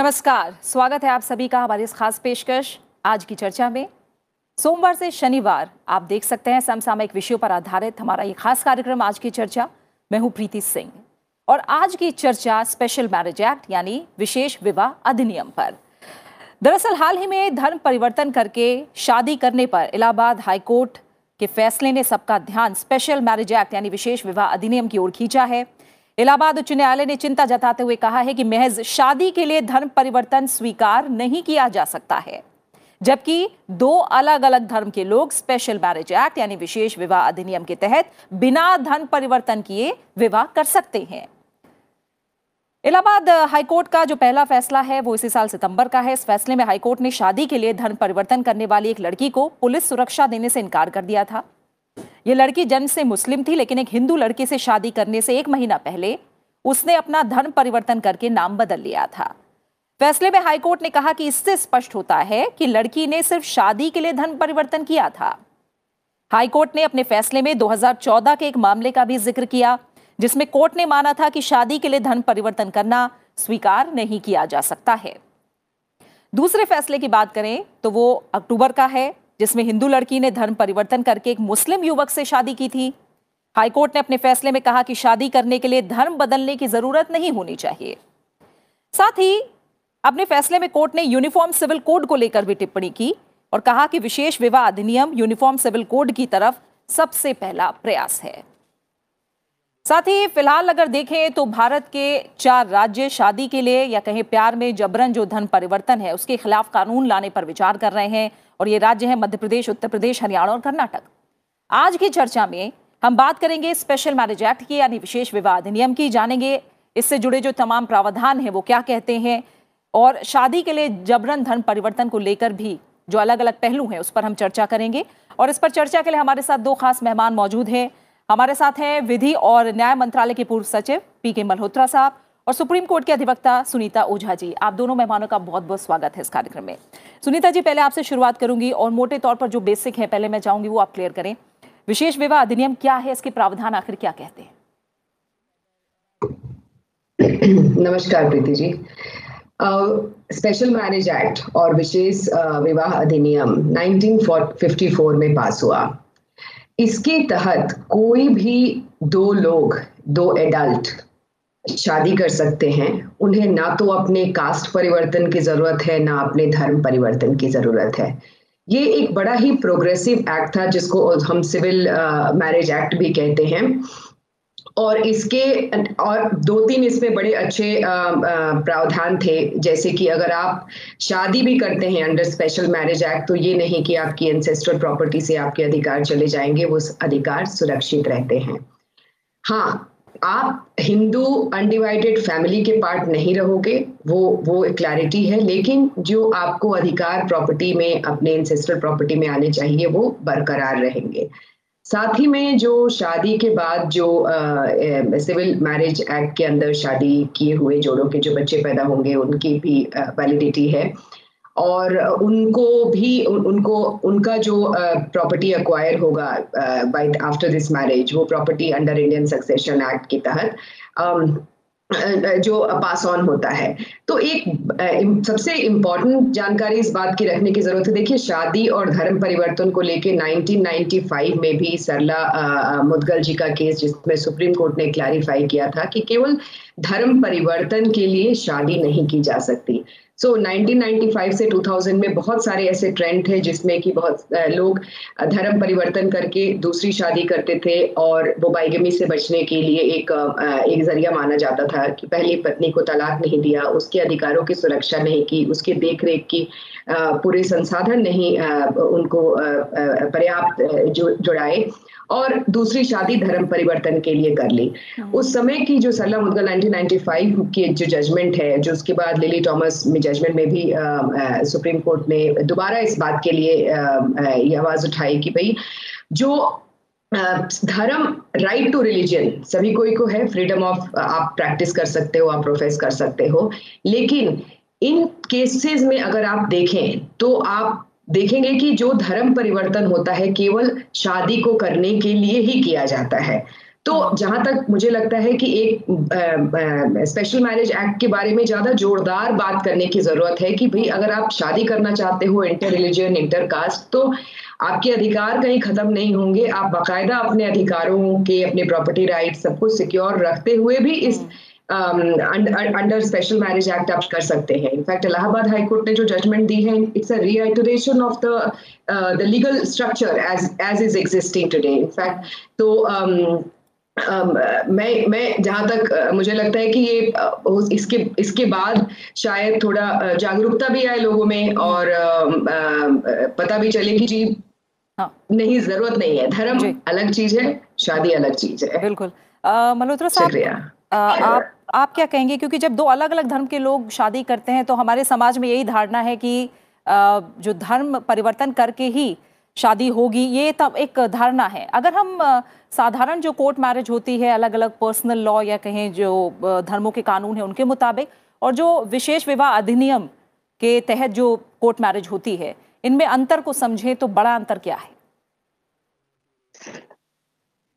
नमस्कार, स्वागत है आप सभी का हमारी इस खास पेशकश आज की चर्चा में। सोमवार से शनिवार, आप देख सकते हैं समसामयिक विषयों पर आधारित हमारा ये खास कार्यक्रम आज की चर्चा। मैं हूँ प्रीति सिंह और आज की चर्चा स्पेशल मैरिज एक्ट यानी विशेष विवाह अधिनियम पर। दरअसल हाल ही में धर्म परिवर्तन करके शादी करने पर इलाहाबाद हाईकोर्ट के फैसले ने सबका ध्यान स्पेशल मैरिज एक्ट यानी विशेष विवाह अधिनियम की ओर खींचा है। इलाहाबाद उच्च न्यायालय ने चिंता जताते हुए कहा है कि महज शादी के लिए धर्म परिवर्तन स्वीकार नहीं किया जा सकता है, जबकि दो अलग अलग धर्म के लोग स्पेशल मैरिज एक्ट यानी विशेष विवाह अधिनियम के तहत बिना धर्म परिवर्तन किए विवाह कर सकते हैं। इलाहाबाद हाईकोर्ट का जो पहला फैसला है, वो इसी साल सितंबर का है। इस फैसले में हाईकोर्ट ने शादी के लिए धर्म परिवर्तन करने वाली एक लड़की को पुलिस सुरक्षा देने से इनकार कर दिया था। ये लड़की जन्म से मुस्लिम थी, लेकिन एक हिंदू लड़के से शादी करने से एक महीना पहले उसने अपना धर्म परिवर्तन करके नाम बदल लिया था। फैसले में हाईकोर्ट ने कहा कि इससे स्पष्ट होता है कि लड़की ने सिर्फ़ शादी के लिए धर्म परिवर्तन किया था। हाईकोर्ट ने अपने फैसले में 2014 के एक मामले का भी ज़िक्र किया, जिसमें कोर्ट ने माना था कि शादी के लिए धर्म परिवर्तन करना स्वीकार नहीं किया जा सकता है। दूसरे फैसले की बात करें तो वो अक्टूबर का है जिसमें हिंदू लड़की ने धर्म परिवर्तन करके एक मुस्लिम युवक से शादी की थी। हाईकोर्ट ने अपने फैसले में कहा कि शादी करने के लिए धर्म बदलने की ज़रूरत नहीं होनी चाहिए। साथ ही, अपने फैसले में कोर्ट ने यूनिफॉर्म सिविल कोड को लेकर भी टिप्पणी की और कहा कि विशेष विवाह अधिनियम यूनिफॉर्म सिविल कोड की तरफ़ सबसे पहला प्रयास है। साथ ही फ़िलहाल अगर देखें तो भारत के चार राज्य शादी के लिए या कहीं प्यार में जबरन जो धन परिवर्तन है, उसके खिलाफ कानून लाने पर विचार कर रहे हैं और ये राज्य हैं मध्य प्रदेश, उत्तर प्रदेश, हरियाणा और कर्नाटक। आज की चर्चा में हम बात करेंगे स्पेशल मैरिज एक्ट की, यानी विशेष विवाह अधिनियम की, जानेंगे इससे जुड़े जो तमाम प्रावधान हैं वो क्या कहते हैं और शादी के लिए जबरन धन परिवर्तन को लेकर भी जो अलग अलग पहलू हैं उस पर हम चर्चा करेंगे। और इस पर चर्चा के लिए हमारे साथ दो खास मेहमान मौजूद हैं। हमारे साथ हैं विधि और न्याय मंत्रालय के पूर्व सचिव पी के मल्होत्रा साहब और सुप्रीम कोर्ट के अधिवक्ता सुनीता ओझा जी। आप दोनों मेहमानों का बहुत बहुत स्वागत है इस कार्यक्रम में। सुनीता जी, पहले आपसे शुरुआत करूँगी और मोटे तौर पर जो बेसिक है, पहले मैं चाहूँगी वो आप क्लियर करें। विशेष विवाह अधिनियम क्या है? इसके प्रावधान आखिर क्या कहते हैं? नमस्कार Preeti ji. Special marriage act और विशेष विवाह अधिनियम 1954 में पास हुआ। इसके तहत कोई भी दो लोग, दो एडल्ट शादी कर सकते हैं। उन्हें ना तो अपने कास्ट परिवर्तन की ज़रूरत है, ना अपने धर्म परिवर्तन की ज़रूरत है। ये एक बड़ा ही प्रोग्रेसिव एक्ट था, जिसको हम सिविल मैरिज एक्ट भी कहते हैं। और इसके, और दो तीन इसमें बड़े अच्छे प्रावधान थे। जैसे कि अगर आप शादी भी करते हैं अंडर स्पेशल मैरिज एक्ट तो ये नहीं कि आपकी एंसेस्ट्रल प्रॉपर्टी से आपके अधिकार चले जाएँगे, वो अधिकार सुरक्षित रहते हैं। हाँ आप हिंदू अनडिवाइडेड फैमिली के पार्ट नहीं रहोगे, वो वो क्लैरिटी है, लेकिन जो आपको अधिकार प्रॉपर्टी में, अपने इंसेस्ट्रल प्रॉपर्टी में आने चाहिए, वो बरकरार रहेंगे। साथ ही में जो शादी के बाद जो सिविल मैरिज एक्ट के अंदर शादी किए हुए जोड़ों के जो बच्चे पैदा होंगे उनकी भी वैलिडिटी है। और उनको भी उन, उनको उनका जो प्रॉपर्टी अक्वायर होगा बाय आफ्टर दिस मैरिज वो property under Indian succession act के तहत जो पास ऑन होता है। तो एक सबसे इंपॉर्टेंट जानकारी इस बात की रखने की ज़रूरत है। देखिए, शादी और धर्म परिवर्तन को लेके 1995 में भी सरला मुदगल जी का केस, जिसमें सुप्रीम कोर्ट ने क्लैरिफाई किया था कि केवल धर्म परिवर्तन के लिए शादी नहीं की जा सकती। सो so, 1995 से 2000 में बहुत सारे ऐसे ट्रेंड थे जिसमें कि बहुत लोग धर्म परिवर्तन करके दूसरी शादी करते थे और वो बाइगमी से बचने के लिए एक एक ज़रिया माना जाता था कि पहली पत्नी को तलाक नहीं दिया उसके अधिकारों की सुरक्षा नहीं की उसके देख रेख की पूरे संसाधन नहीं उनको पर्याप्त जुड़ाए और दूसरी शादी धर्म परिवर्तन के लिए कर ली हाँ। उस समय की जो सरला मुदगल 1995 की जो जजमेंट है जो उसके बाद लिली टॉमस में जजमेंट में भी आ, आ, सुप्रीम कोर्ट ने दोबारा इस बात के लिए ये आवाज़ उठाई कि भाई जो धर्म राइट टू रिलीजन सभी कोई को है फ्रीडम ऑफ़ आप प्रैक्टिस कर सकते हो आप प्रोफेस कर सकते हो लेकिन इन केसेस में अगर आप देखें तो आप देखेंगे कि जो धर्म परिवर्तन होता है, केवल शादी को करने के लिए ही किया जाता है। तो जहाँ तक मुझे लगता है कि एक स्पेशल मैरिज एक्ट के बारे में ज़्यादा जोरदार बात करने की ज़रूरत है कि भाई, अगर आप शादी करना चाहते हो इंटर रिलीजन इंटर कास्ट तो आपके अधिकार कहीं खत्म नहीं होंगे। आप बाकायदा अपने अधिकारों के, अपने प्रॉपर्टी राइट सब कुछ सिक्योर रखते हुए भी इस अंडर स्पेशल मैरिज एक्ट आप कर सकते हैं। इनफैक्ट इलाहाबाद हाई कोर्ट ने जो जजमेंट दी है it's a reiteration of the the legal structure as as is existing today in fact तो um, um, मैं मैं जहाँ तक uh, मुझे लगता है कि ये uh, इसके इसके बाद शायद थोड़ा uh, जागरूकता भी आए लोगों में और um, पता भी चले कि जी हाँ. नहीं ज़रूरत नहीं है। धर्म अलग चीज़ है शादी अलग चीज़ है। बिल्कुल। मल्होत्रा साहब आप आप क्या कहेंगे? क्योंकि जब दो अलग अलग धर्म के लोग शादी करते हैं तो हमारे समाज में यही धारणा है कि जो धर्म परिवर्तन करके ही शादी होगी ये तब एक धारणा है। अगर हम साधारण जो कोर्ट मैरिज होती है अलग अलग पर्सनल लॉ या कहें जो धर्मों के कानून है उनके मुताबिक और जो विशेष विवाह अधिनियम के तहत जो कोर्ट मैरिज होती है इनमें अंतर को समझें तो बड़ा अंतर क्या है?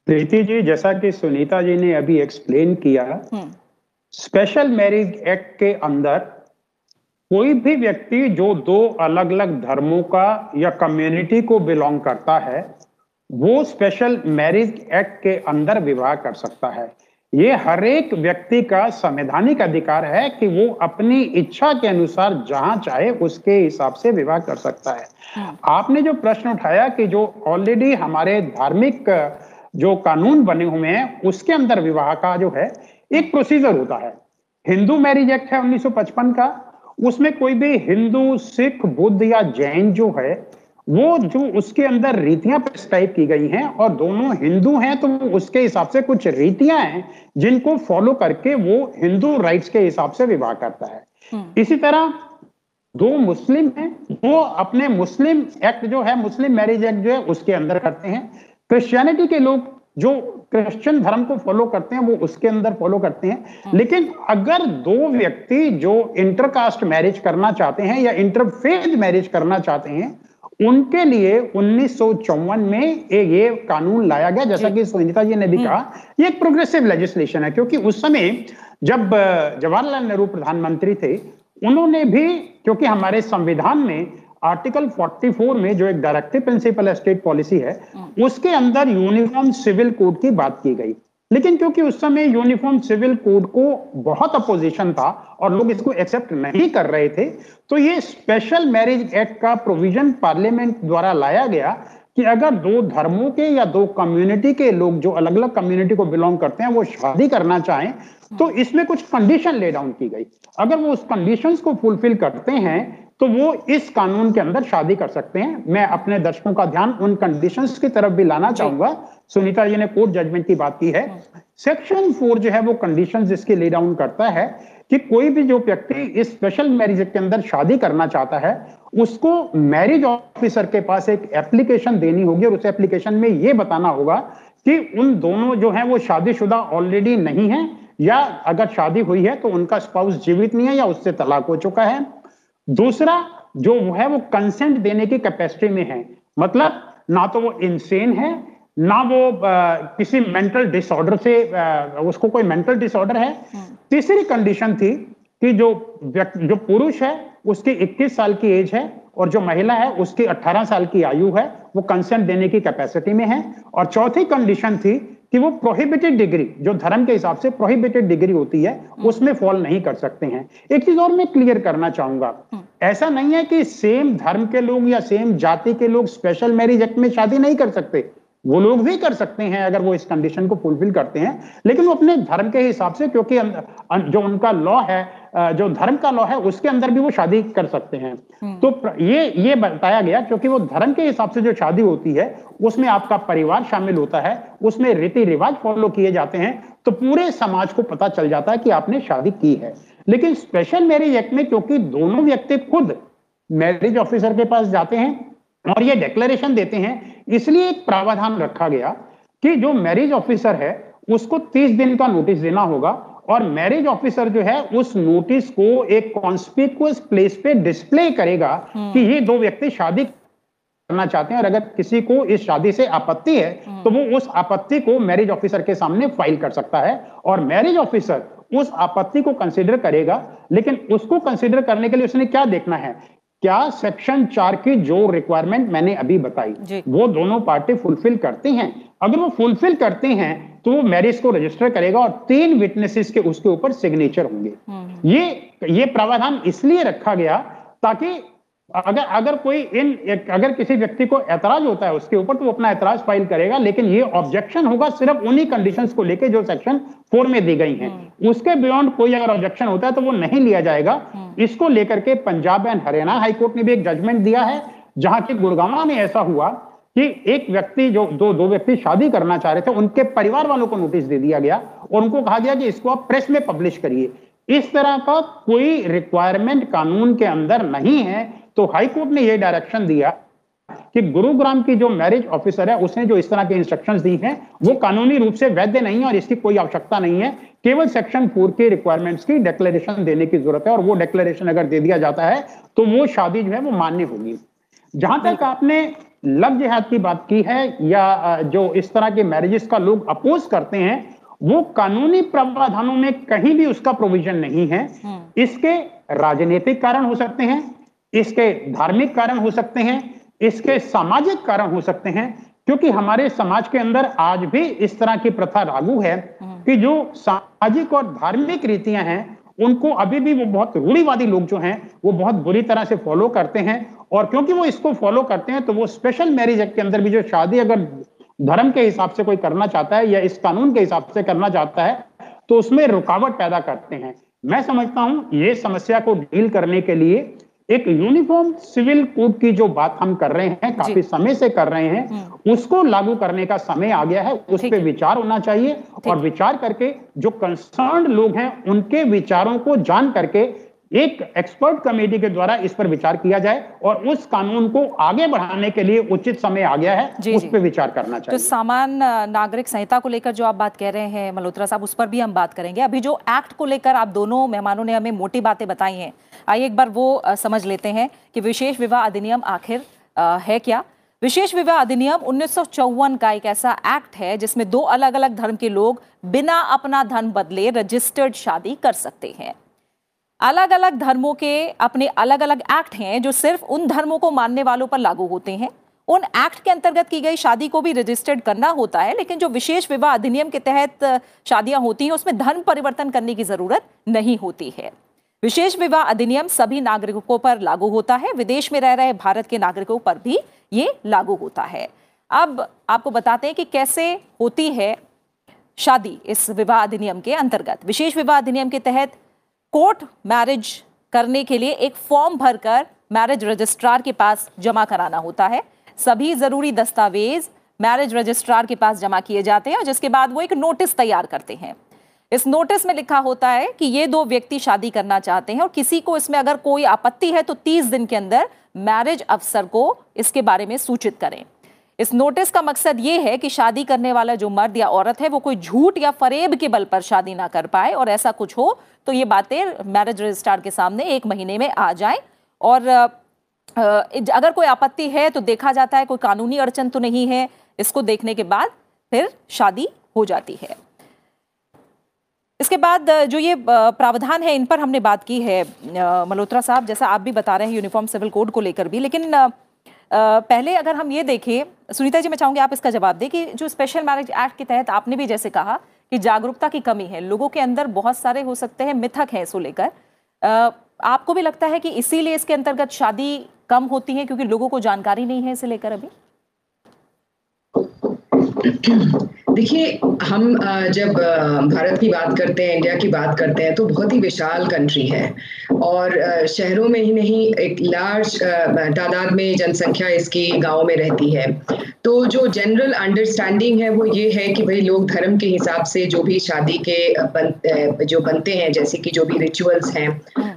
प्रीति जी जैसा कि सुनीता जी ने अभी एक्सप्लेन किया स्पेशल मैरिज एक्ट के अंदर कोई भी व्यक्ति जो दो अलग अलग धर्मों का या कम्युनिटी को बिलोंग करता है वो स्पेशल मैरिज एक्ट के अंदर विवाह कर सकता है ये हर एक व्यक्ति का संवैधानिक अधिकार है कि वो अपनी इच्छा के अनुसार जहाँ चाहे उसके हिसाब से विवाह कर सकता है हाँ। आपने जो प्रश्न उठाया कि जो ऑलरेडी हमारे धार्मिक जो कानून बने हुए हैं उसके अंदर विवाह का जो है एक प्रोसीजर होता है। हिंदू मैरिज एक्ट है 1955 का। उसमें कोई भी हिंदू सिख बुद्ध या जैन जो है वो जो उसके अंदर रीतियाँ प्रिस्क्राइब की गई हैं और दोनों हिंदू हैं तो उसके हिसाब से कुछ रीतियाँ हैं जिनको फॉलो करके वो हिंदू राइट्स के हिसाब से विवाह करता है। हम्म। इसी तरह दो मुस्लिम हैं वो अपने मुस्लिम एक्ट जो है मुस्लिम मैरिज एक्ट जो है उसके अंदर करते हैं। क्रिश्चियनिटी के लोग जो क्रिश्चियन धर्म को फॉलो करते हैं वो उसके अंदर फॉलो करते हैं हाँ। लेकिन अगर दो व्यक्ति जो इंटरकास्ट मैरिज करना चाहते हैं या इंटरफेज मैरिज करना चाहते हैं उनके लिए उन्नीस सौ चौवन में एक ये कानून लाया गया जैसा कि सुनीता जी ने भी हम्म। कहा ये एक प्रोग्रेसिव लेजिस्लेशन है क्योंकि उस समय जब जवाहरलाल नेहरू प्रधानमंत्री थे उन्होंने भी क्योंकि हमारे संविधान में आर्टिकल 44 में जो एक डायरेक्टिव प्रिंसिपल स्टेट पॉलिसी है हाँ। उसके अंदर यूनिफॉर्म सिविल कोड की बात की गई। लेकिन क्योंकि उस समय यूनिफॉर्म सिविल कोड को बहुत अपोजिशन था और लोग इसको एक्सेप्ट नहीं कर रहे थे तो ये स्पेशल मैरिज एक्ट का प्रोविज़न पार्लियामेंट द्वारा लाया गया कि अगर दो धर्मों के या दो कम्युनिटी के लोग जो अलग अलग कम्युनिटी को बिलोंग करते हैं वो शादी करना चाहें तो इसमें कुछ कंडीशन ले डाउन की गई। अगर वो उस कंडीशंस को फुलफिल करते हैं तो वो इस कानून के अंदर शादी कर सकते हैं। मैं अपने दर्शकों का ध्यान उन कंडीशंस की तरफ़ भी लाना चाहूँगा। सुनीता जी ने कोर्ट जजमेंट की बात की है। सेक्शन फोर जो है वो कंडीशंस इसके ले डाउन करता है कि कोई भी जो व्यक्ति इस स्पेशल मैरिज के अंदर शादी करना चाहता है उसको मैरिज ऑफिसर के पास एक एप्लीकेशन देनी होगी और उस एप्लीकेशन में ये बताना होगा कि उन दोनों जो है वो शादीशुदा ऑलरेडी नहीं है या अगर शादी हुई है तो उनका स्पाउस जीवित नहीं है या उससे तलाक हो चुका है। दूसरा जो है वो कंसेंट देने की कैपेसिटी में है। मतलब ना तो वो इंसेन है ना वो आ, किसी मेंटल डिसऑर्डर से आ, उसको कोई मेंटल डिसऑर्डर है। हम्म। तीसरी कंडीशन थी कि जो जो पुरुष है उसकी 21 साल की एज है और जो महिला है उसकी 18 साल की आयु है वो कंसेंट देने की कैपेसिटी में है। और चौथी कंडीशन थी कि वो प्रोहिबिटेड डिग्री जो धर्म के हिसाब से प्रोहिबिटेड डिग्री होती है हम्म। उसमें फॉल नहीं कर सकते हैं एक चीज़ और मैं क्लियर करना चाहूँगा हम्म। ऐसा नहीं है कि सेम धर्म के लोग या सेम जाति के लोग स्पेशल मैरिज एक्ट में शादी नहीं कर सकते वो लोग भी कर सकते हैं अगर वो इस कंडीशन को फुलफिल करते हैं। लेकिन वो अपने धर्म के हिसाब से क्योंकि जो उनका लॉ है जो धर्म का लॉ है उसके अंदर भी वो शादी कर सकते हैं। हम्म। तो ये ये बताया गया क्योंकि वो धर्म के हिसाब से जो शादी होती है उसमें आपका परिवार शामिल होता है उसमें रीति रिवाज फॉलो किए जाते हैं तो पूरे समाज को पता चल जाता है कि आपने शादी की है। लेकिन स्पेशल मैरिज एक्ट में क्योंकि दोनों व्यक्ति खुद मैरिज ऑफिसर के पास जाते हैं और ये डिक्लेरेशन देते हैं इसलिए एक प्रावधान रखा गया कि जो मैरिज ऑफिसर है उसको 30 दिन का नोटिस देना होगा और मैरिज ऑफिसर जो है उस नोटिस को एक कॉन्स्पिकुअस प्लेस पे डिस्प्ले करेगा कि ये दो व्यक्ति शादी करना चाहते हैं और अगर किसी को इस शादी से आपत्ति है तो वो उस आपत्ति को मैरिज ऑफिसर के सामने फ़ाइल कर सकता है और मैरिज ऑफिसर उस आपत्ति को कंसिडर करेगा लेकिन उसको कंसिडर करने के लिए उसने क्या देखना है? क्या सेक्शन चार की जो रिक्वायरमेंट मैंने अभी बताई वो दोनों पार्टी फुलफिल करते हैं। अगर वो फुलफिल करते हैं तो वो मैरिज को रजिस्टर करेगा और तीन विटनेसेस के उसके ऊपर सिग्नेचर होंगे। हम्म। ये ये प्रावधान इसलिए रखा गया ताकि अगर अगर कोई इन अगर किसी व्यक्ति को ऐतराज होता है उसके ऊपर तो वो अपना ऐतराज फ़ाइल करेगा लेकिन ये ऑब्जेक्शन होगा सिर्फ़ उन्हीं कंडीशंस को लेके जो सेक्शन फोर में दी गई हैं हम्म। उसके बियॉन्ड कोई अगर ऑब्जेक्शन होता है तो वो नहीं लिया जाएगा हम्म। इसको लेकर के पंजाब एंड हरियाणा हाईकोर्ट ने भी एक जजमेंट दिया है जहाँ की गुड़गावा में ऐसा हुआ कि एक व्यक्ति जो दो दो व्यक्ति शादी करना चाह रहे थे उनके परिवार वालों को नोटिस दे दिया गया और उनको कहा गया कि इसको आप प्रेस में पब्लिश करिए इस तरह का कोई रिक्वायरमेंट कानून के अंदर नहीं है तो हाईकोर्ट ने यह डायरेक्शन दिया कि गुरुग्राम की जो मैरिज ऑफिसर है उसने जो इस तरह के इंस्ट्रक्शंस दी हैं वो कानूनी रूप से वैध नहीं है और इसकी कोई आवश्यकता नहीं है। केवल सेक्शन फोर के रिक्वायरमेंट्स की डिक्लेरेशन देने की ज़रूरत है और वो डिक्लेरेशन अगर दे दिया जाता है तो वो शादी जो है वो मान्य होगी। जहाँ तक आपने लव जिहाद की बात की है या जो इस तरह के मैरिजेस का लोग अपोज करते हैं वो कानूनी प्रावधानों में कहीं भी उसका प्रोविज़न नहीं है। हम्म। इसके राजनीतिक कारण हो सकते हैं इसके धार्मिक कारण हो सकते हैं इसके सामाजिक कारण हो सकते हैं क्योंकि हमारे समाज के अंदर आज भी इस तरह की प्रथा लागू है हम्म। कि जो सामाजिक और धार्मिक रीतियाँ हैं उनको अभी भी वो बहुत रूढ़ीवादी लोग जो हैं वो बहुत बुरी तरह से फॉलो करते हैं और क्योंकि वो इसको फॉलो करते हैं तो वो स्पेशल मैरिज एक्ट के अंदर भी जो शादी अगर धर्म के हिसाब से कोई करना चाहता है या इस कानून के हिसाब से करना चाहता है तो उसमें रुकावट पैदा करते हैं मैं समझता हूँ ये समस्या को डील करने के लिए एक यूनिफॉर्म सिविल कोड की जो बात हम कर रहे हैं काफ़ी समय से कर रहे हैं हम्म। उसको लागू करने का समय आ गया है उस पर विचार होना चाहिए और विचार करके जो कंसर्न लोग हैं उनके विचारों को जान करके एक एक्सपर्ट कमेटी के द्वारा इस पर विचार किया जाए और उस कानून को आगे बढ़ाने के लिए उचित समय आ गया है जी, उस पर विचार करना तो चाहिए। तो सामान नागरिक संहिता को लेकर जो आप बात कह रहे हैं मल्होत्रा साहब उस पर भी हम बात करेंगे। अभी जो एक्ट को लेकर आप दोनों मेहमानों ने हमें मोटी बातें बताई हैं आइए एक बार वो समझ लेते हैं कि विशेष विवाह अधिनियम आखिर है क्या? विशेष विवाह अधिनियम उन्नीस सौ चौवन का एक ऐसा एक्ट है जिसमें दो अलग अलग धर्म के लोग बिना अपना धन बदले रजिस्टर्ड शादी कर सकते हैं। अलग अलग धर्मों के अपने अलग अलग एक्ट हैं जो सिर्फ़ उन धर्मों को मानने वालों पर लागू होते हैं। उन एक्ट के अंतर्गत की गई शादी को भी रजिस्टर्ड करना होता है, लेकिन जो विशेष विवाह अधिनियम के तहत शादियाँ होती हैं, उसमें धर्म परिवर्तन करने की ज़रूरत नहीं होती है। विशेष विवाह अधिनियम सभी नागरिकों पर लागू होता है, विदेश में रह रहे भारत के नागरिकों पर भी ये लागू होता है। अब आपको बताते हैं कि कैसे होती है शादी इस विवाह अधिनियम के अंतर्गत। विशेष विवाह अधिनियम के तहत कोर्ट मैरिज करने के लिए एक फॉर्म भरकर मैरिज रजिस्ट्रार के पास जमा कराना होता है। सभी ज़रूरी दस्तावेज़ मैरिज रजिस्ट्रार के पास जमा किए जाते हैं और जिसके बाद वो एक नोटिस तैयार करते हैं। इस नोटिस में लिखा होता है कि ये दो व्यक्ति शादी करना चाहते हैं और किसी को इसमें अगर कोई आपत्ति है तो 30 दिन के अंदर मैरिज अफसर को इसके बारे में सूचित करें। इस नोटिस का मकसद ये है कि शादी करने वाला जो मर्द या औरत है, वो कोई झूठ या फरेब के बल पर शादी ना कर पाए और ऐसा कुछ हो तो ये बातें मैरिज रजिस्ट्रार के सामने एक महीने में आ जाए। और अगर कोई आपत्ति है तो देखा जाता है, कोई कानूनी अड़चन तो नहीं है, इसको देखने के बाद फिर शादी हो जाती है। इसके बाद जो ये प्रावधान है, इन पर हमने बात की है मल्होत्रा साहब, जैसा आप भी बता रहे हैं यूनिफॉर्म सिविल कोड को लेकर भी, लेकिन पहले अगर हम ये देखें, सुनीता जी, मैं चाहूँगी आप इसका जवाब दें कि जो स्पेशल मैरिज एक्ट के तहत आपने भी जैसे कहा कि जागरूकता की कमी है, लोगों के अंदर बहुत सारे हो सकते हैं मिथक हैं इसको लेकर। आपको भी लगता है कि इसीलिए इसके अंतर्गत शादी कम होती है क्योंकि लोगों को जानकारी नहीं है इसे लेकर अभी? देखिए हम जब भारत की बात करते हैं इंडिया की बात करते हैं तो बहुत ही विशाल कंट्री है। और शहरों में ही नहीं एक लार्ज तादाद में जनसंख्या इसकी गाँव में रहती है। तो जो जनरल अंडरस्टैंडिंग है वो ये है कि भाई लोग धर्म के हिसाब से जो भी शादी के बन, जो बनते हैं जैसे कि जो भी रिचुअल्स हैं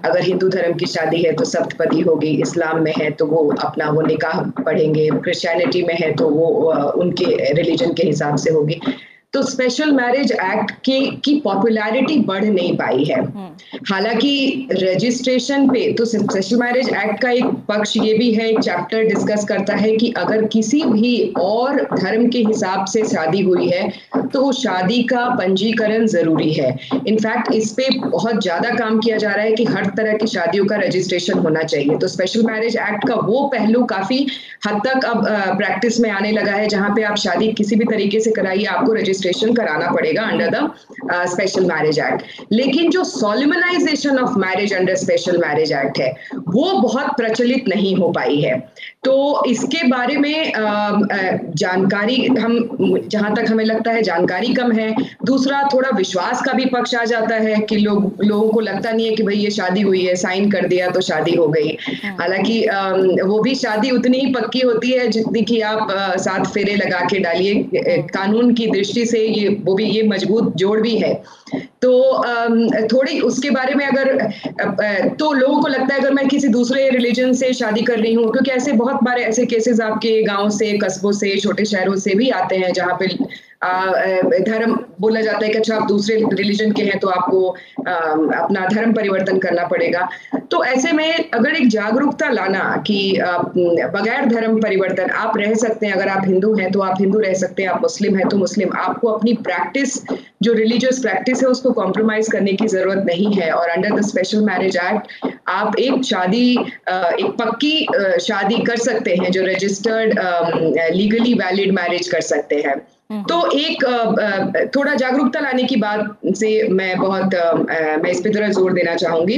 अगर हिंदू धर्म की शादी है तो सप्तपदी होगी, इस्लाम में है तो वो अपना वो निकाह पढ़ेंगे क्रिश्चियनिटी में है तो वो उनके रिलीजन के हिसाब से होगी। तो स्पेशल मैरिज एक्ट के की पॉपुलैरिटी बढ़ नहीं पाई है। हम्म। हालाँकि रजिस्ट्रेशन पे तो स्पेशल मैरिज एक्ट का एक पक्ष ये भी है एक चैप्टर डिस्कस करता है कि अगर किसी भी और धर्म के हिसाब से शादी हुई है तो शादी का पंजीकरण ज़रूरी है। इनफैक्ट इस पे बहुत ज़्यादा काम किया जा रहा है कि हर तरह की शादियों का रजिस्ट्रेशन होना चाहिए। तो स्पेशल मैरिज एक्ट का वो पहलू काफ़ी हद तक अब प्रैक्टिस में आने लगा है जहाँ पे आप शादी किसी भी तरीके से कराइए आपको रजिस्ट्रेशन कराना पड़ेगा under the special marriage act लेकिन जो solemnization of marriage under special marriage act है वो बहुत प्रचलित नहीं हो पाई है तो इसके बारे में जानकारी हम जहाँ तक हमें लगता है जानकारी कम है दूसरा थोड़ा विश्वास का भी पक्ष आ जाता है कि लोग लोगों को लगता नहीं है कि भाई ये शादी हुई है साइन कर दिया तो शादी हो गई। हालाँकि वो भी शादी उतनी ही पक्की होती है जितनी कि आप साथ फेरे लगा के डालिए कानून की दृष्टि से ये, वो भी, ये मज़बूत जोड़ भी है। तो थोड़ी उसके बारे में अगर तो लोगों को लगता है अगर मैं किसी दूसरे रिलीजन से शादी कर रही हूँ, क्योंकि ऐसे बहुत बार ऐसे केसेस आपके गाँव से, कस्बों से, छोटे शहरों से भी आते हैं, जहाँ पे धर्म बोला जाता है कि अच्छा आप दूसरे रिलीजन के हैं तो आपको अपना धर्म परिवर्तन करना पड़ेगा। तो ऐसे में अगर एक जागरूकता लाना कि बगैर धर्म परिवर्तन आप रह सकते हैं, अगर आप हिंदू हैं तो आप हिंदू रह सकते हैं, आप मुस्लिम हैं तो मुस्लिम। आपको अपनी प्रैक्टिस जो रिलीजियस प्रैक्टिस है उसको कॉम्प्रोमाइज करने की ज़रूरत नहीं है। और under the special marriage act आप एक शादी एक पक्की शादी कर सकते हैं जो रजिस्टर्ड लीगली वैलिड मैरिज कर सकते हैं। तो एक थोड़ा जागरूकता लाने की बात से मैं बहुत मैं इस पर थोड़ा ज़ोर देना चाहूँगी।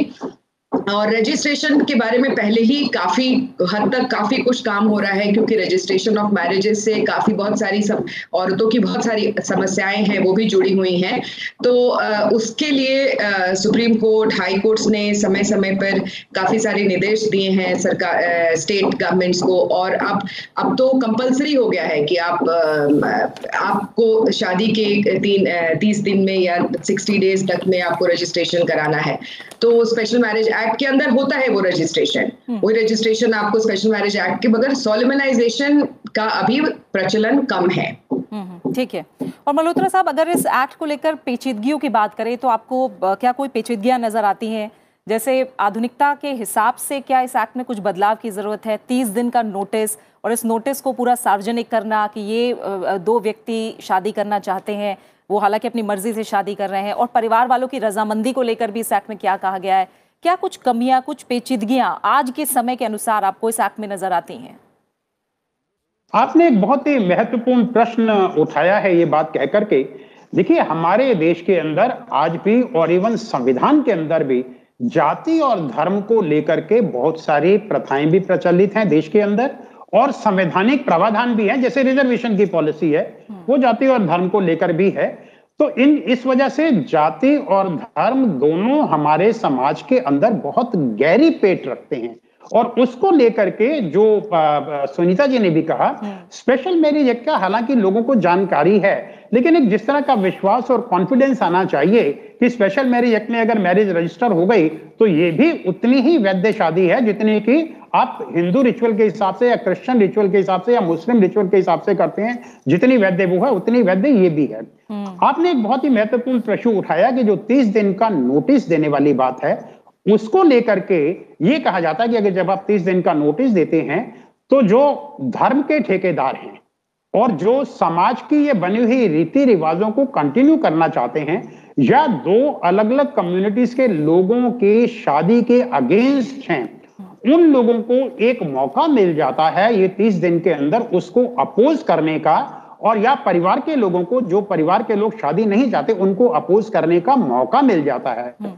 और रजिस्ट्रेशन के बारे में पहले ही काफ़ी हद तक काफ़ी कुछ काम हो रहा है, क्योंकि रजिस्ट्रेशन ऑफ़ मैरिजेस से काफ़ी बहुत सारी सब औरतों की बहुत सारी समस्याएँ हैं, वो भी जुड़ी हुई हैं। तो उसके लिए सुप्रीम कोर्ट, हाई कोर्ट्स ने समय समय पर काफ़ी सारे निर्देश दिए हैं सरकार स्टेट गवर्नमेंट्स को। और अब अब तो कंपलसरी हो गया है कि आप आपको शादी के तीन तीस दिन में या सिक्सटी डेज़ तक में आपको रजिस्ट्रेशन कराना है। तो स्पेशल मैरिज एक्ट के अंदर होता है वो रजिस्ट्रेशन हम्म। वो रजिस्ट्रेशन आपको स्पेशल मैरिज एक्ट के बगैर सोलिमनाइजेशन का अभी प्रचलन कम है। हम्म, हम्म, ठीक है। और मल्होत्रा साहब अगर इस एक्ट को लेकर पेचीदगियों की बात करें तो आपको क्या कोई पेचीदगियाँ नज़र आती हैं? जैसे आधुनिकता के हिसाब से क्या इस एक्ट में कुछ बदलाव की ज़रूरत है? तीस दिन का नोटिस और इस नोटिस को पूरा सार्वजनिक करना कि ये दो व्यक्ति शादी करना चाहते हैं वो हालाँकि अपनी मर्ज़ी से शादी कर रहे हैं और परिवार वालों की रजामंदी को लेकर भी इस एक्ट में क्या कहा गया है? क्या कुछ कमियाँ कुछ पेचीदगियाँ आज के समय के अनुसार आपको इस एक्ट में नज़र आती हैं? आपने एक बहुत ही महत्वपूर्ण प्रश्न उठाया है ये बात कह करके। देखिए हमारे देश के अंदर आज भी और इवन संविधान के अंदर भी जाति और धर्म को लेकर के बहुत सारी प्रथाएँ भी प्रचलित हैं देश के अंदर और संवैधानिक प्रावधान भी है। जैसे रिजर्वेशन की पॉलिसी है वो जाति और धर्म को लेकर भी है। तो इन इस वजह से जाति और धर्म दोनों हमारे समाज के अंदर बहुत गहरी पेट रखते हैं। और उसको लेकर के जो सुनीता जी ने भी कहा स्पेशल मैरिज एक्ट का हालाँकि लोगों को जानकारी है लेकिन एक जिस तरह का विश्वास और कॉन्फिडेंस आना चाहिए कि स्पेशल मैरिज एक्ट में अगर मैरिज रजिस्टर हो गई तो ये भी उतनी ही वैध शादी है जितनी की आप हिंदू रिचुअल के हिसाब से या क्रिश्चियन रिचुअल के हिसाब से या मुस्लिम रिचुअल के हिसाब से करते हैं जितनी वैद्य वो है उतनी वैद्य ये भी है हम्म। आपने एक बहुत ही महत्वपूर्ण प्रश्न उठाया कि जो तीस दिन का नोटिस देने वाली बात है उसको लेकर के ये कहा जाता है कि अगर जब आप तीस दिन का नोटिस देते हैं तो जो धर्म के ठेकेदार हैं और जो समाज की ये बनी हुई रीति रिवाजों को कंटिन्यू करना चाहते हैं या दो अलग अलग कम्युनिटीज के लोगों के शादी के अगेंस्ट हैं उन लोगों को एक मौका मिल जाता है ये तीस दिन के अंदर उसको अपोज करने का और या परिवार के लोगों को जो परिवार के लोग शादी नहीं चाहते उनको अपोज करने का मौका मिल जाता है हम्म।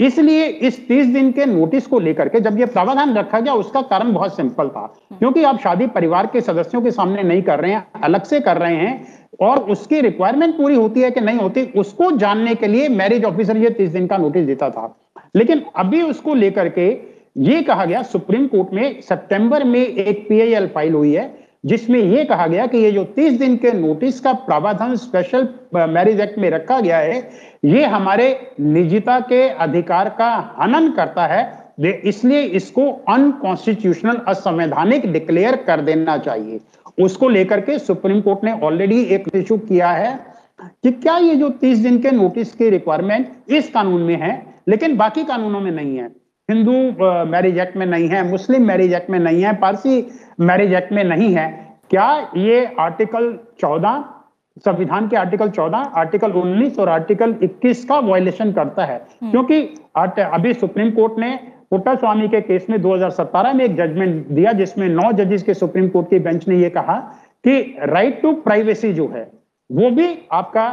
इसलिए इस तीस दिन के नोटिस को लेकर के जब ये प्रावधान रखा गया उसका कारण बहुत सिंपल था हम्म। क्योंकि आप शादी परिवार के सदस्यों के सामने नहीं कर रहे हैं अलग से कर रहे हैं और उसकी रिक्वायरमेंट पूरी होती है कि नहीं होती उसको जानने के लिए मैरिज ऑफिसर ये तीस दिन का नोटिस देता था लेकिन अभी उसको लेकर के ये कहा गया सुप्रीम कोर्ट में सितंबर में एक पीआईएल फ़ाइल हुई है, जिसमें यह कहा गया कि ये जो 30 दिन के नोटिस का प्रावधान स्पेशल मैरिज एक्ट में रखा गया है, ये हमारे निजता के अधिकार का हनन करता है। इसलिए इसको अनकॉन्स्टिट्यूशनल असंवैधानिक डिक्लेयर कर देना चाहिए। उसको लेकर के सुप्रीम कोर्ट ने ऑलरेडी एक इशू किया है कि क्या ये जो तीस दिन के नोटिस की रिक्वायरमेंट इस कानून में है, लेकिन बाकी कानूनों में नहीं है। हिंदू मैरिज एक्ट में नहीं है मुस्लिम मैरिज एक्ट में नहीं है पारसी मैरिज एक्ट में नहीं है। क्या ये आर्टिकल 14 संविधान के आर्टिकल 14 आर्टिकल 19 और आर्टिकल 21 का वायलेशन करता है? हम्म। क्योंकि अभी सुप्रीम कोर्ट ने पुट्टा स्वामी के केस में 2017 में एक जजमेंट दिया जिसमें नौ जजेस के सुप्रीम कोर्ट की बेंच ने यह कहा कि राइट टू प्राइवेसी जो है वो भी आपका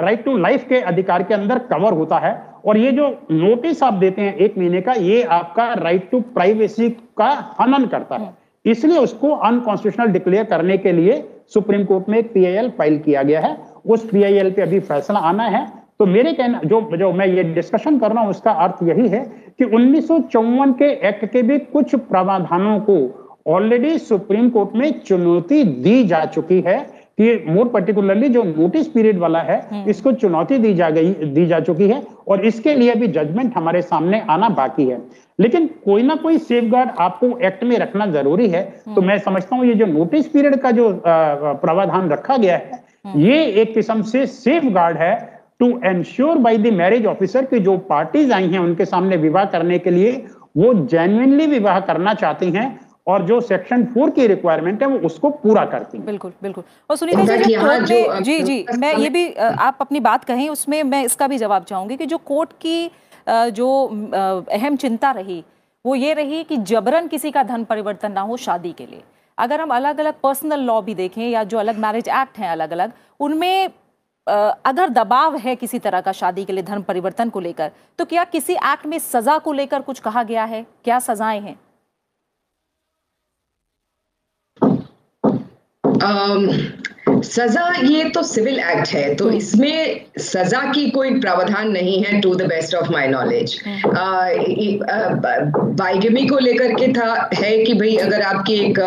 राइट टू लाइफ के अधिकार के अंदर कवर होता है। और ये जो नोटिस आप देते हैं एक महीने का, ये आपका राइट टू प्राइवेसी का हनन करता है। इसलिए उसको अनकॉन्स्टिट्यूशनल डिक्लेयर करने के लिए सुप्रीम कोर्ट में एक पीआईएल फ़ाइल किया गया है। उस पीआईएल पे अभी फैसला आना है। तो मेरे कहना, जो जो मैं ये डिस्कशन कर रहा हूँ, उसका अर्थ यही है कि उन्नीस सौ चौवन के एक्ट के भी कुछ प्रावधानों को ऑलरेडी सुप्रीम कोर्ट में चुनौती दी जा चुकी है। कि मोर पर्टिकुलरली जो नोटिस पीरियड वाला है हम्म। इसको चुनौती दी जा गई दी जा चुकी है और इसके लिए भी जजमेंट हमारे सामने आना बाकी है लेकिन कोई ना कोई सेफ़ आपको एक्ट में रखना ज़रूरी है तो हम्म। मैं समझता हूँ ये जो नोटिस पीरियड का जो प्रावधान रखा गया है हम्म। ये एक किस्म से सेफ़ गार्ड है to ensure by the marriage officer की जो पार्टीज़ आई हैं उनके सामने विवाह करने के लिए वो जेन्यनली विवाह करना चाहती हैं और जो सेक्शन फोर की रिक्वायरमेंट है वो उसको पूरा करती है। बिल्कुल बिल्कुल। और सुनीता जी कोर्ट में जी जी मैं ये भी आप अपनी बात कहें उसमें मैं इसका भी जवाब चाहूँगी कि जो कोर्ट की जो अहम चिंता रही वो ये रही कि जबरन किसी का धन परिवर्तन ना हो शादी के लिए। अगर हम अलग अलग पर्सनल लॉ भी देखें या जो अलग मैरिज एक्ट हैं अलग अलग उनमें अगर दबाव है किसी तरह का शादी के लिए धर्म परिवर्तन को लेकर तो क्या किसी एक्ट में सजा को लेकर कुछ कहा गया है? क्या सजाएँ हैं? सजा ये तो सिविल एक्ट है तो हम्म। इसमें सजा की कोई प्रावधान नहीं है to the best of my knowledge bigamy को लेकर के था है कि भाई अगर आपकी एक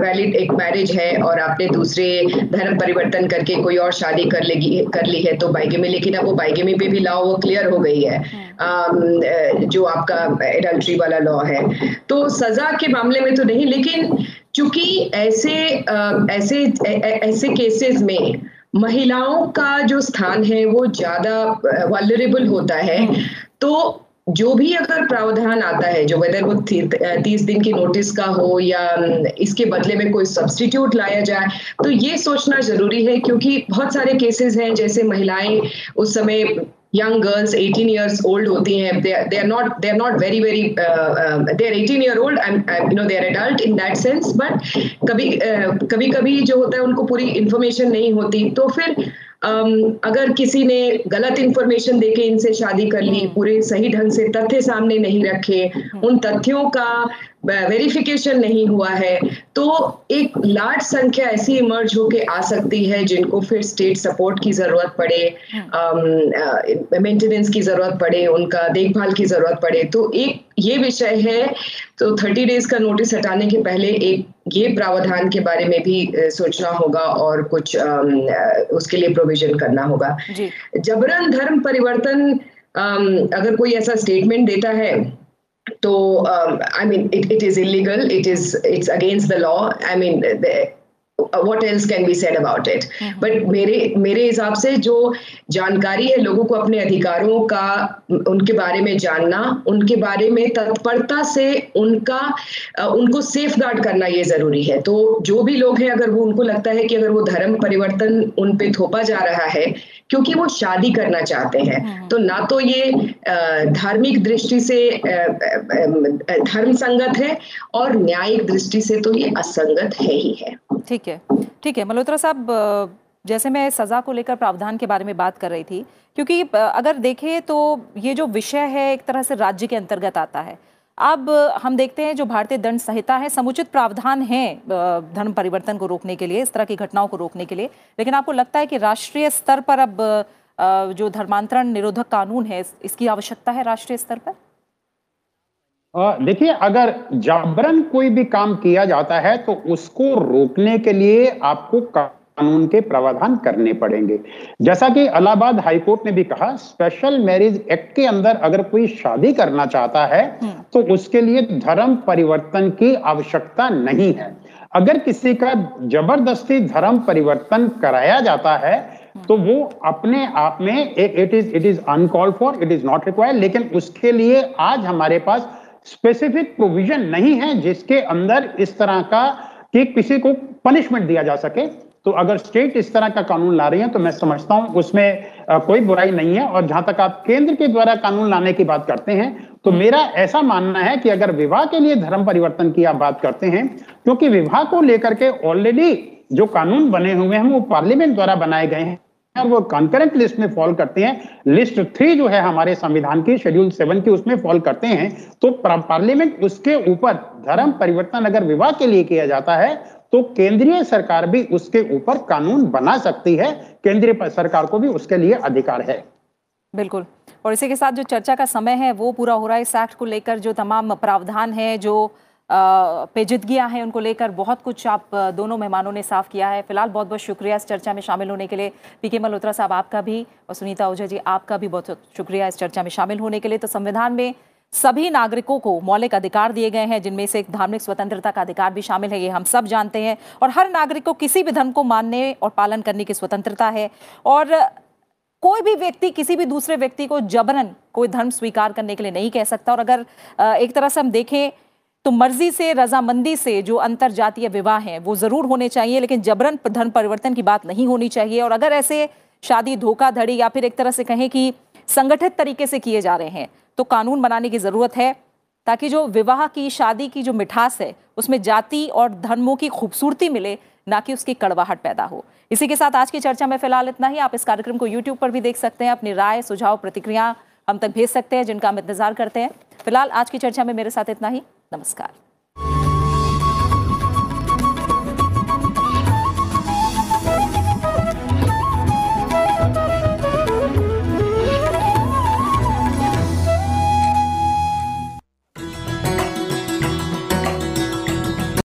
वैलिड एक मैरिज है और आपने दूसरे धर्म परिवर्तन करके कोई और शादी कर लेगी कर ली है तो बाइगमी लेकिन अब वो बाइगमी पे भी लॉ वो क्लियर हो गई है हम्म। जो आपका एडल्ट्री वाला लॉ है तो सजा के मामले में तो नहीं लेकिन चूँकि ऐसे ऐसे ऐसे केसेस में महिलाओं का जो स्थान है वो ज़्यादा वल्नरेबल होता है। तो जो भी अगर प्रावधान आता है जो वेदर वो तीस दिन की नोटिस का हो या इसके बदले में कोई सब्सटीट्यूट लाया जाए तो ये सोचना ज़रूरी है क्योंकि बहुत सारे केसेस हैं जैसे महिलाएँ उस समय young girls 18 years old hoti hain they, they are not they are not very very uh, uh, they are 18 year old and uh, you know they are adult in that sense but कभी uh, कभी कभी जो होता है उनको पूरी information नहीं होती तो फिर um, अगर किसी ने गलत इंफॉर्मेशन देके इनसे शादी कर ली पूरे सही ढंग से तथ्य सामने नहीं रखे उन तथ्यों का वेरिफिकेशन नहीं हुआ है तो एक लार्ज संख्या ऐसी इमर्ज होके आ सकती है जिनको फिर स्टेट सपोर्ट की ज़रूरत पड़े मेंटेनेंस की ज़रूरत पड़े उनका देखभाल की ज़रूरत पड़े। तो एक ये विषय है तो थर्टी डेज़ का नोटिस हटाने के पहले एक ये प्रावधान के बारे में भी सोचना होगा और कुछ उसके लिए प्रोविज़न करना होगा। जबरन धर्म परिवर्तन अगर कोई ऐसा स्टेटमेंट देता है तो I mean it it is illegal it is it's against the law I the, what else can be said about it but मेरे मेरे हिसाब से जो जानकारी है लोगों को अपने अधिकारों का उनके बारे में जानना उनके बारे में तत्परता से उनका उनको सेफ़ गार्ड करना ये ज़रूरी है। तो जो भी लोग हैं अगर वो उनको लगता है कि अगर वो धर्म परिवर्तन उन पे थोपा जा रहा है क्योंकि वो शादी करना चाहते हैं हम्म। तो ना तो ये धार्मिक दृष्टि से धर्म संगत है और न्यायिक दृष्टि से तो ये असंगत है ही है। ठीक है। ठीक है, मल्होत्रा साहब जैसे मैं सज़ा को लेकर प्रावधान के बारे में बात कर रही थी, क्योंकि अगर देखें तो ये जो विषय है एक तरह से राज्य के अंतर्गत आता है। अब हम देखते हैं जो भारतीय दंड संहिता है, समुचित प्रावधान है धर्म परिवर्तन को रोकने के लिए, इस तरह की घटनाओं को रोकने के लिए, लेकिन आपको लगता है कि राष्ट्रीय स्तर पर अब जो धर्मांतरण निरोधक कानून है इसकी आवश्यकता है राष्ट्रीय स्तर पर? देखिए अगर जबरन कोई भी काम किया जाता है तो उसको रोकने के लिए आपको कानून के प्रावधान करने पड़ेंगे। जैसा कि इलाहाबाद हाईकोर्ट ने भी कहा स्पेशल मैरिज एक्ट के अंदर अगर कोई शादी करना चाहता है हम्म। तो उसके लिए धर्म परिवर्तन की आवश्यकता नहीं है। अगर किसी का ज़बरदस्ती धर्म परिवर्तन कराया जाता है तो वो अपने आप में it is it is uncalled for it is not required लेकिन उसके लिए आज हमारे पास स्पेसिफिक प्रोविज़न नहीं है जिसके अंदर इस तरह का कि किसी को पनिशमेंट दिया जा सके। तो अगर स्टेट इस तरह का कानून ला रही है तो मैं समझता हूँ उसमें कोई बुराई नहीं है। और जहाँ तक आप केंद्र के द्वारा कानून लाने की बात करते हैं तो मेरा ऐसा मानना है कि अगर विवाह के लिए धर्म परिवर्तन की आप बात करते हैं, क्योंकि विवाह को लेकर के ऑलरेडी जो कानून बने हुए हैं, वो पार्लियामेंट द्वारा बनाए गए हैं। और वो कंकरेंट लिस्ट में फॉल करते हैं। लिस्ट थ्री जो है हमारे संविधान की शेड्यूल सेवन की, उसमें फॉल करते हैं। तो पार्लियामेंट उसके ऊपर धर्म परिवर्तन अगर विवाह के लिए किया जाता है तो केंद्रीय सरकार भी उसके ऊपर कानून बना सकती है। केंद्रीय सरकार को भी उसके लिए अधिकार है। बिल्कुल। और इसी के साथ जो चर्चा का समय है, वो पूरा हो रहा है इस एक्ट को लेकर, जो तमाम प्रावधान है, जो पेजिदगियाँ हैं उनको लेकर, बहुत कुछ आप दोनों मेहमानों ने साफ़ किया है। फ़िलहाल बहुत बहुत शुक्रिया इस चर्चा में शामिल होने के लिए। पी के मल्होत्रा साहब आपका भी और सुनीता ओझा जी आपका भी बहुत शुक्रिया इस चर्चा में शामिल होने के लिए। तो संविधान में सभी नागरिकों को मौलिक अधिकार दिए गए हैं, जिनमें से एक धार्मिक स्वतंत्रता का अधिकार भी शामिल है, ये हम सब जानते हैं। और हर नागरिक को किसी भी धर्म को मानने और पालन करने की स्वतंत्रता है। और कोई भी व्यक्ति, किसी भी दूसरे व्यक्ति को जबरन कोई धर्म स्वीकार करने के लिए नहीं कह सकता। और अगर एक तरह से हम देखें तो मर्ज़ी से, रजामंदी से जो अंतर जातीय विवाह हैं, वो ज़रूर होने चाहिए, लेकिन जबरन धर्म परिवर्तन की बात नहीं होनी चाहिए। और अगर ऐसे शादी, धोखाधड़ी या फिर एक तरह से कहें कि संगठित तरीके से किए जा रहे हैं तो कानून बनाने की ज़रूरत है, ताकि जो विवाह की, शादी की जो मिठास है, उसमें जाति और धर्मों की खूबसूरती मिले, ना कि उसकी कड़वाहट पैदा हो। इसी के साथ आज की चर्चा में फ़िलहाल इतना ही। आप इस कार्यक्रम को यूट्यूब पर भी देख सकते हैं, अपनी राय, सुझाव, प्रतिक्रिया हम तक भेज सकते हैं, जिनका हम इंतज़ार करते हैं। फ़िलहाल आज की चर्चा में मेरे साथ इतना ही। नमस्कार।